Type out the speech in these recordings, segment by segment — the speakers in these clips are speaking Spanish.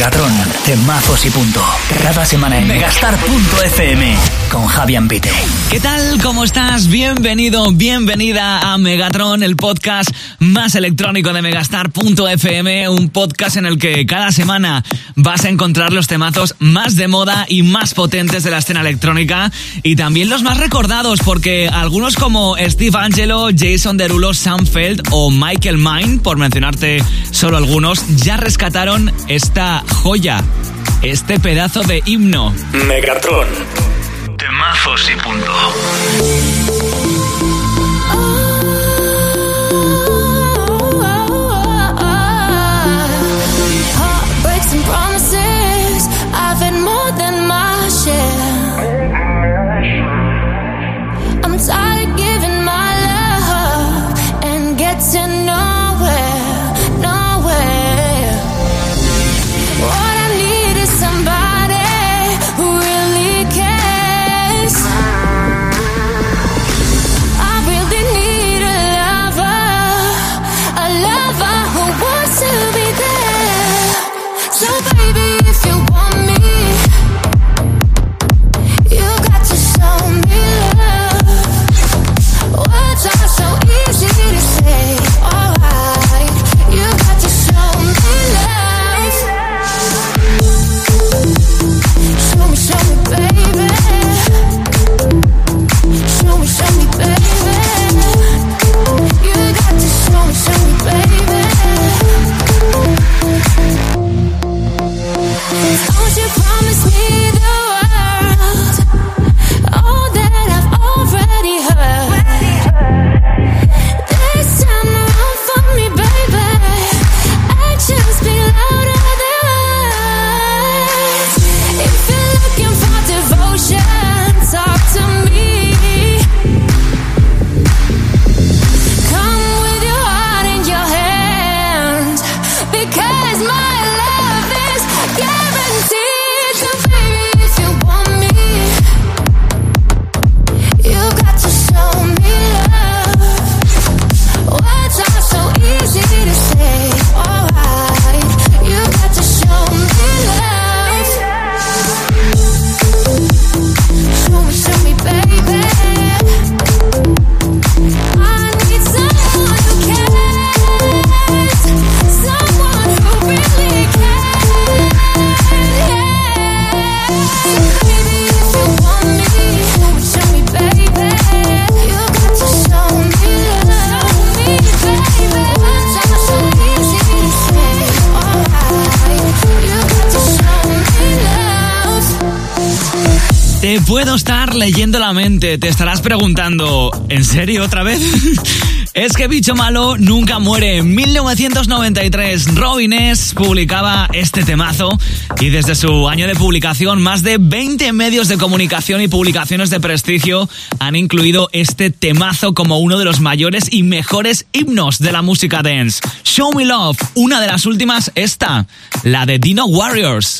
Megatron, temazos y punto. Cada semana en megastar.fm con Javier Pite. ¿Qué tal? ¿Cómo estás? Bienvenido, bienvenida a Megatron, el podcast más electrónico de megastar.fm, un podcast en el que cada semana vas a encontrar los temazos más de moda y más potentes de la escena electrónica y también los más recordados porque algunos como Steve Angelo, Jason Derulo, Sam Feld o Michael Mine, por mencionarte solo algunos, ya rescataron esta joya, este pedazo de himno. Megatron. Temazos y punto. Puedo estar leyendo la mente, te estarás preguntando, ¿en serio otra vez? es que Bicho Malo nunca muere. En 1993, Robin S. publicaba este temazo y desde su año de publicación, más de 20 medios de comunicación y publicaciones de prestigio han incluido este temazo como uno de los mayores y mejores himnos de la música dance. Show Me Love, una de las últimas, esta, la de Dino Warriors.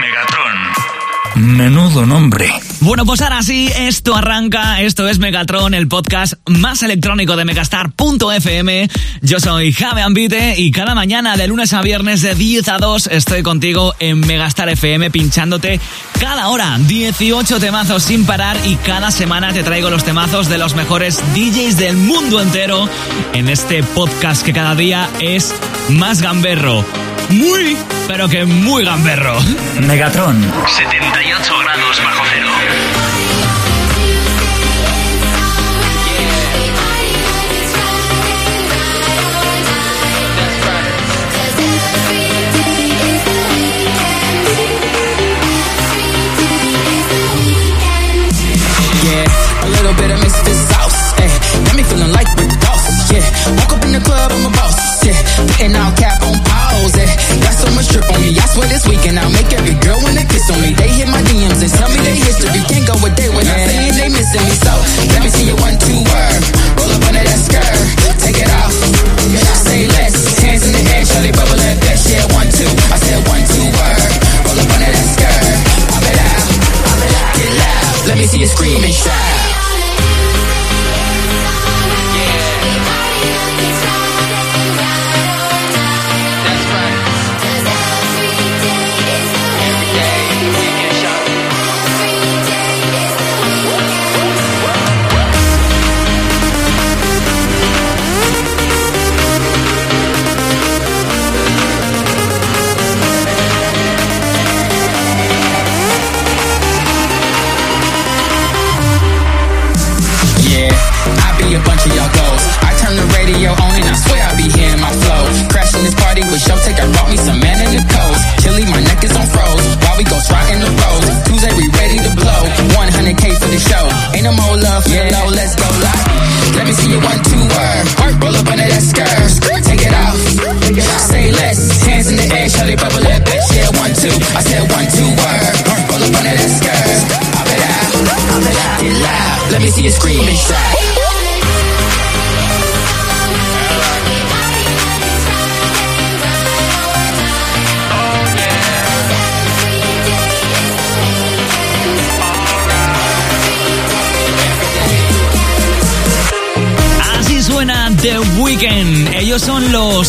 Megatron. Menudo nombre. Bueno, pues ahora sí, esto arranca. Esto es Megatron, el podcast más electrónico de Megastar.fm. Yo soy Javi Ambite y cada mañana de lunes a viernes de 10 a 2 estoy contigo en Megastar FM pinchándote cada hora 18 temazos sin parar y cada semana te traigo los temazos de los mejores DJs del mundo entero en este podcast que cada día es más gamberro. Muy, pero que muy gamberro. Megatron. 78 grados bajo cero. This weekend I'll make every girl wanna kiss on me. They hit my DMs and tell me their history. Can't go a day without saying they missing me. So let me see your one two word. Roll up under that skirt, take it off. Say less, hands in the air, Charlie bubble that best. Yeah, one two. I said one two word. Roll up under that skirt, pop it out, pop it out, get loud. Let me see you scream and shout.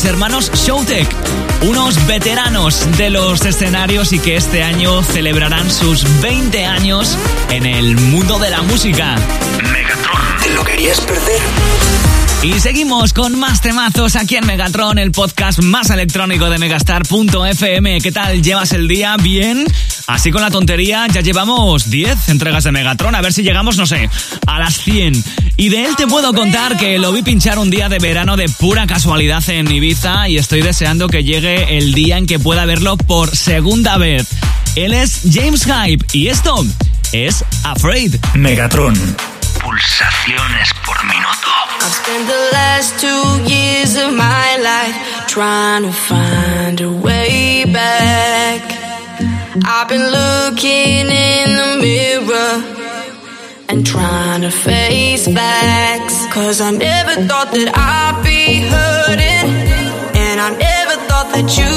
Los hermanos Showtek, unos veteranos de los escenarios y que este año celebrarán sus 20 años en el mundo de la música. Megatron. ¿Te lo querías perder? Y seguimos con más temazos aquí en Megatron, el podcast más electrónico de megastar.fm. ¿Qué tal? ¿Llevas el día bien? Así con la tontería, ya llevamos 10 entregas de Megatron, a ver si llegamos, no sé, a las 100. Y de él te puedo contar que lo vi pinchar un día de verano de pura casualidad en Ibiza y estoy deseando que llegue el día en que pueda verlo por segunda vez. Él es James Hype y esto es Afraid. Megatron. Pulsaciones por minuto. I've spent the last two years of my life trying to find a way back. I've been looking in the mirror and trying to face facts. Cause I never thought that I'd be hurting, and I never thought that you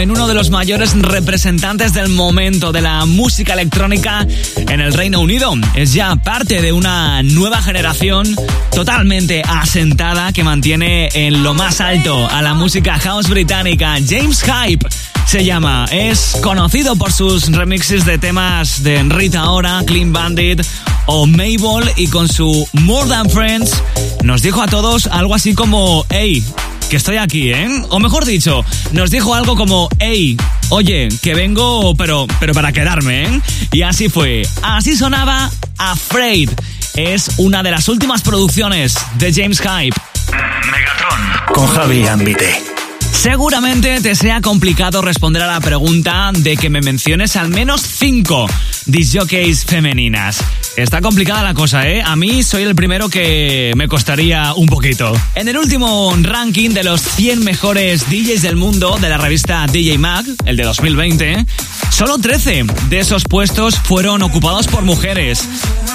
en uno de los mayores representantes del momento de la música electrónica en el Reino Unido. Es ya parte de una nueva generación totalmente asentada que mantiene en lo más alto a la música house británica. James Hype se llama. Es conocido por sus remixes de temas de Rita Ora, Clean Bandit o Mabel y con su More Than Friends nos dijo a todos algo así como, hey, que estoy aquí, ¿eh? O mejor dicho, nos dijo algo como, hey, oye, que vengo, pero, pero para quedarme, ¿eh? Y así fue. Así sonaba Afraid. Es una de las últimas producciones de James Hype. Megatron. Con Javi Ambite. Seguramente te sea complicado responder a la pregunta de que me menciones al menos cinco disjockeys femeninas. Está complicada la cosa, ¿eh? A mí soy el primero que me costaría un poquito. En el último ranking de los 100 mejores DJs del mundo de la revista DJ Mag, el de 2020, solo 13 de esos puestos fueron ocupados por mujeres.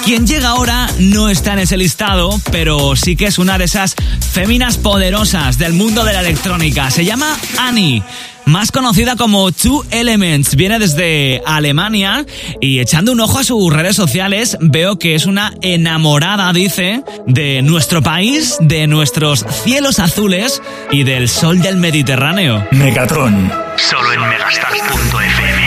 Quien llega ahora no está en ese listado, pero sí que es una de esas féminas poderosas del mundo de la electrónica. Se llama Annie más conocida como Two Elements. Viene desde Alemania y echando un ojo a sus redes sociales veo que es una enamorada, dice, de nuestro país, de nuestros cielos azules y del sol del Mediterráneo. Megatron. Solo en megastars.fm.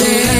of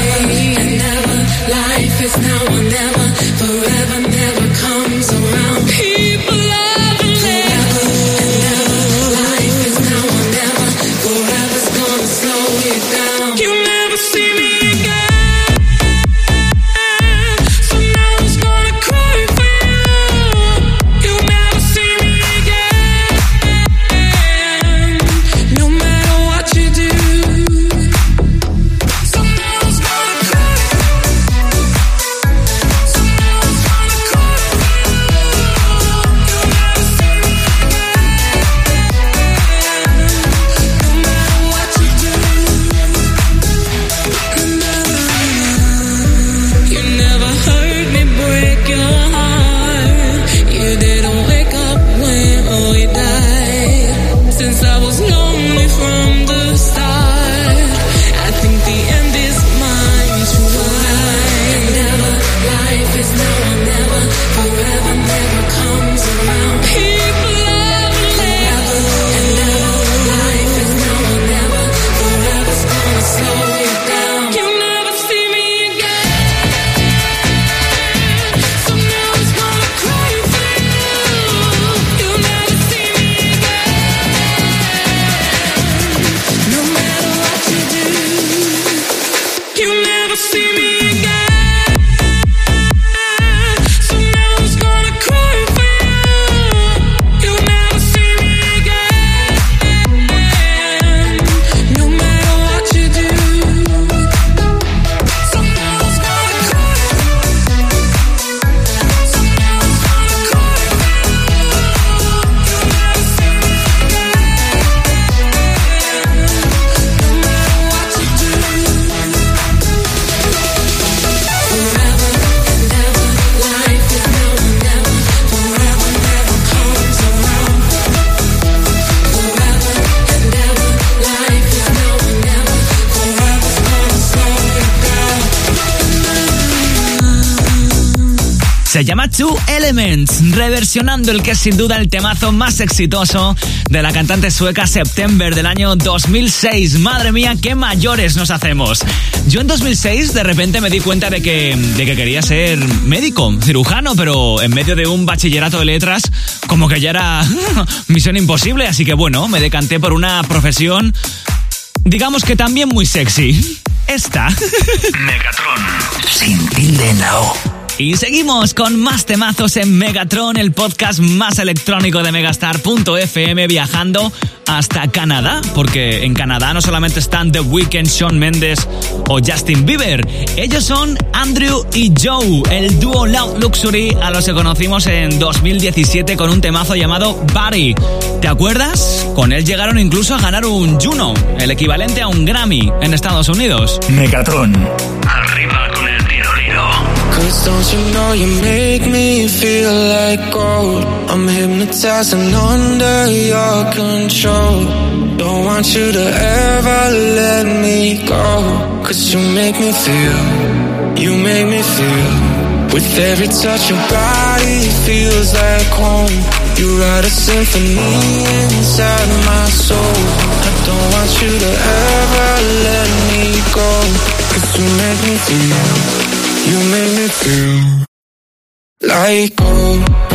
llama Two Elements, reversionando el que es sin duda el temazo más exitoso de la cantante sueca September del año 2006. Madre mía, qué mayores nos hacemos. Yo en 2006 de repente me di cuenta de que, de que quería ser médico, cirujano, pero en medio de un bachillerato de letras, como que ya era misión imposible. Así que bueno, me decanté por una profesión, digamos que también muy sexy. Esta. Megatron. Sin tilde en la O. Y seguimos con más temazos en Megatron, el podcast más electrónico de Megastar.fm, viajando hasta Canadá, porque en Canadá no solamente están The Weeknd, Shawn Mendes o Justin Bieber, ellos son Andrew y Joe, el dúo Loud Luxury a los que conocimos en 2017 con un temazo llamado Buddy. ¿Te acuerdas? Con él llegaron incluso a ganar un Juno, el equivalente a un Grammy en Estados Unidos. Megatron. Arriba Cause don't you know you make me feel like gold? I'm hypnotized and under your control. Don't want you to ever let me go. Cause you make me feel, you make me feel. With every touch your body feels like home. You write a symphony inside my soul. I don't want you to ever let me go. Cause you make me feel you make me feel like gold.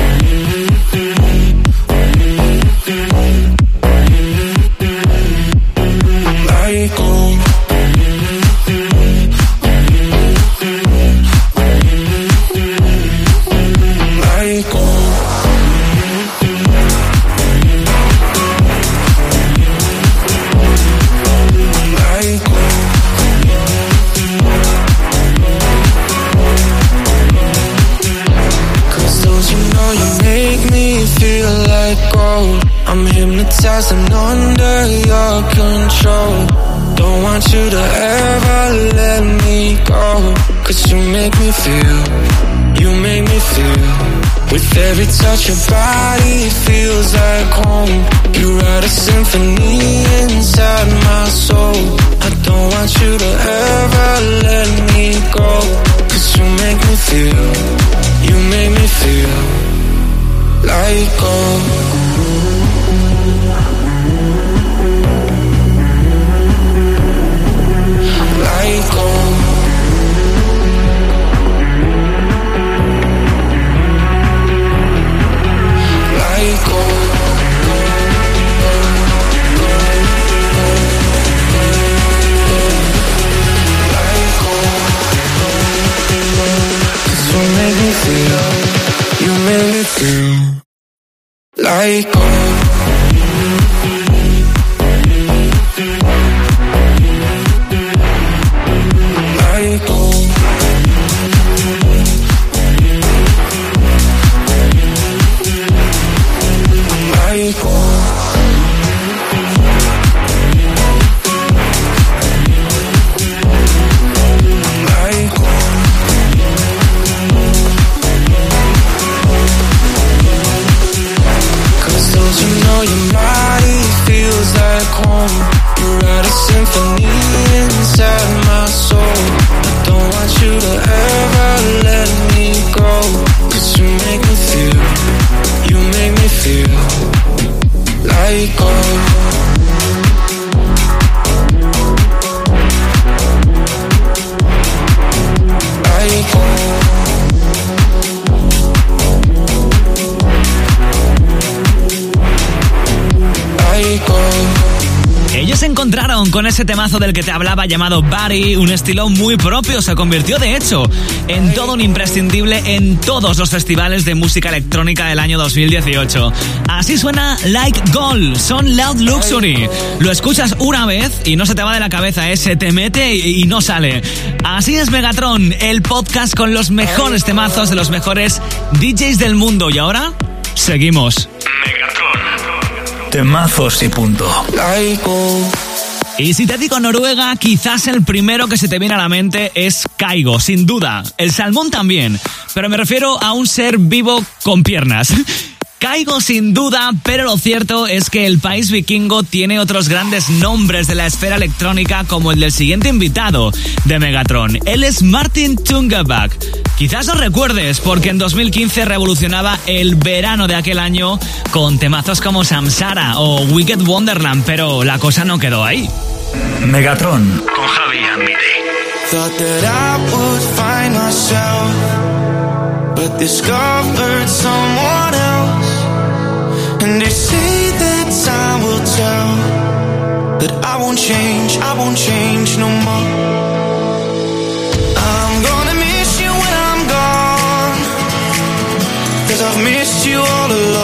Hypnotized and under your control. Don't want you to ever let me go. Cause you make me feel, you make me feel. With every touch your body it feels like home. You write a symphony inside my soul. I don't want you to ever let me go. Cause you make me feel, you make me feel Like gold. Like ese temazo del que te hablaba llamado Body, un estilo muy propio, se convirtió de hecho en todo un imprescindible en todos los festivales de música electrónica del año 2018. Así suena Like Gold, son Loud Luxury. Lo escuchas una vez y no se te va de la cabeza, ¿eh? se te mete y, y no sale. Así es Megatron, el podcast con los mejores temazos de los mejores DJs del mundo. Y ahora, seguimos. Temazos y punto. Like gold Y si te digo Noruega, quizás el primero que se te viene a la mente es Caigo, sin duda. El salmón también. Pero me refiero a un ser vivo con piernas. Caigo sin duda, pero lo cierto es que el país vikingo tiene otros grandes nombres de la esfera electrónica como el del siguiente invitado de Megatron. Él es Martin Tungerbach. Quizás lo recuerdes porque en 2015 revolucionaba el verano de aquel año con temazos como Samsara o Wicked Wonderland, pero la cosa no quedó ahí. Megatron. Con Javi Ambide. Thought that I would find myself, but discovered someone else. And they say that time will tell that I won't change, I won't change no more. I'm gonna miss you when I'm gone, cause I've missed you all along.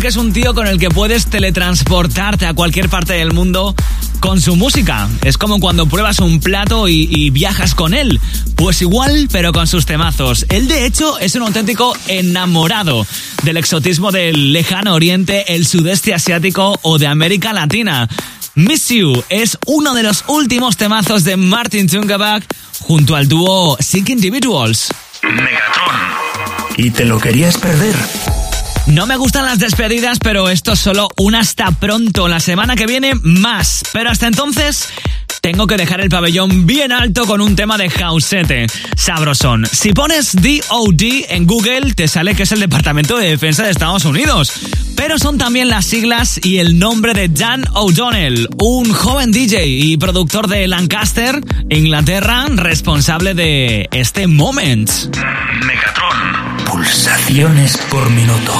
Porque es un tío con el que puedes teletransportarte a cualquier parte del mundo con su música. Es como cuando pruebas un plato y, y viajas con él. Pues igual, pero con sus temazos. Él, de hecho, es un auténtico enamorado del exotismo del lejano oriente, el sudeste asiático o de América Latina. Miss You es uno de los últimos temazos de Martin Chungabak junto al dúo Sick Individuals. Megatron. ¿Y te lo querías perder? No me gustan las despedidas, pero esto es solo un hasta pronto. La semana que viene, más. Pero hasta entonces, tengo que dejar el pabellón bien alto con un tema de Jausete. Sabrosón. Si pones DOD en Google, te sale que es el Departamento de Defensa de Estados Unidos. Pero son también las siglas y el nombre de Dan O'Donnell, un joven DJ y productor de Lancaster, Inglaterra, responsable de este moment. Megatron. Pulsaciones por minuto.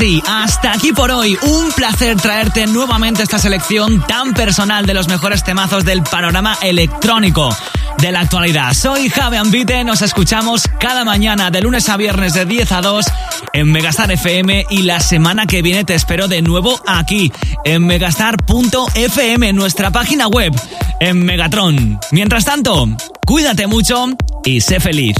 Bueno, pues ahora sí, hasta aquí por hoy. Un placer traerte nuevamente esta selección tan personal de los mejores temazos del panorama electrónico de la actualidad. Soy Javi Ambite, nos escuchamos cada mañana de lunes a viernes de 10 a 2 en Megastar FM y la semana que viene te espero de nuevo aquí en megastar.fm, nuestra página web, en Megatron. Mientras tanto, cuídate mucho y sé feliz.